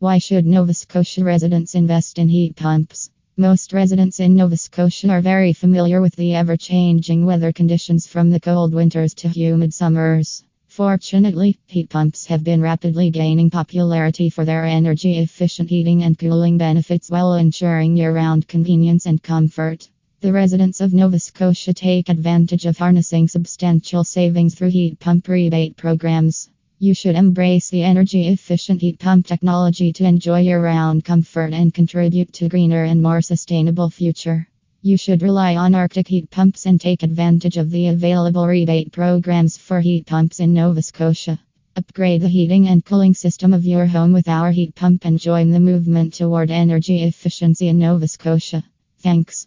Why should Nova Scotia residents invest in heat pumps? Most residents in Nova Scotia are very familiar with the ever changing weather conditions from the cold winters to humid summers. Fortunately, heat pumps have been rapidly gaining popularity for their energy efficient heating and cooling benefits while ensuring year round convenience and comfort. The residents of Nova Scotia take advantage of harnessing substantial savings through heat pump rebate programs. You should embrace the energy efficient heat pump technology to enjoy year round comfort and contribute to greener and more sustainable future. You should rely on Arctic heat pumps and take advantage of the available rebate programs for heat pumps in Nova Scotia. Upgrade the heating and cooling system of your home with our heat pump and join the movement toward energy efficiency in Nova Scotia. Thanks.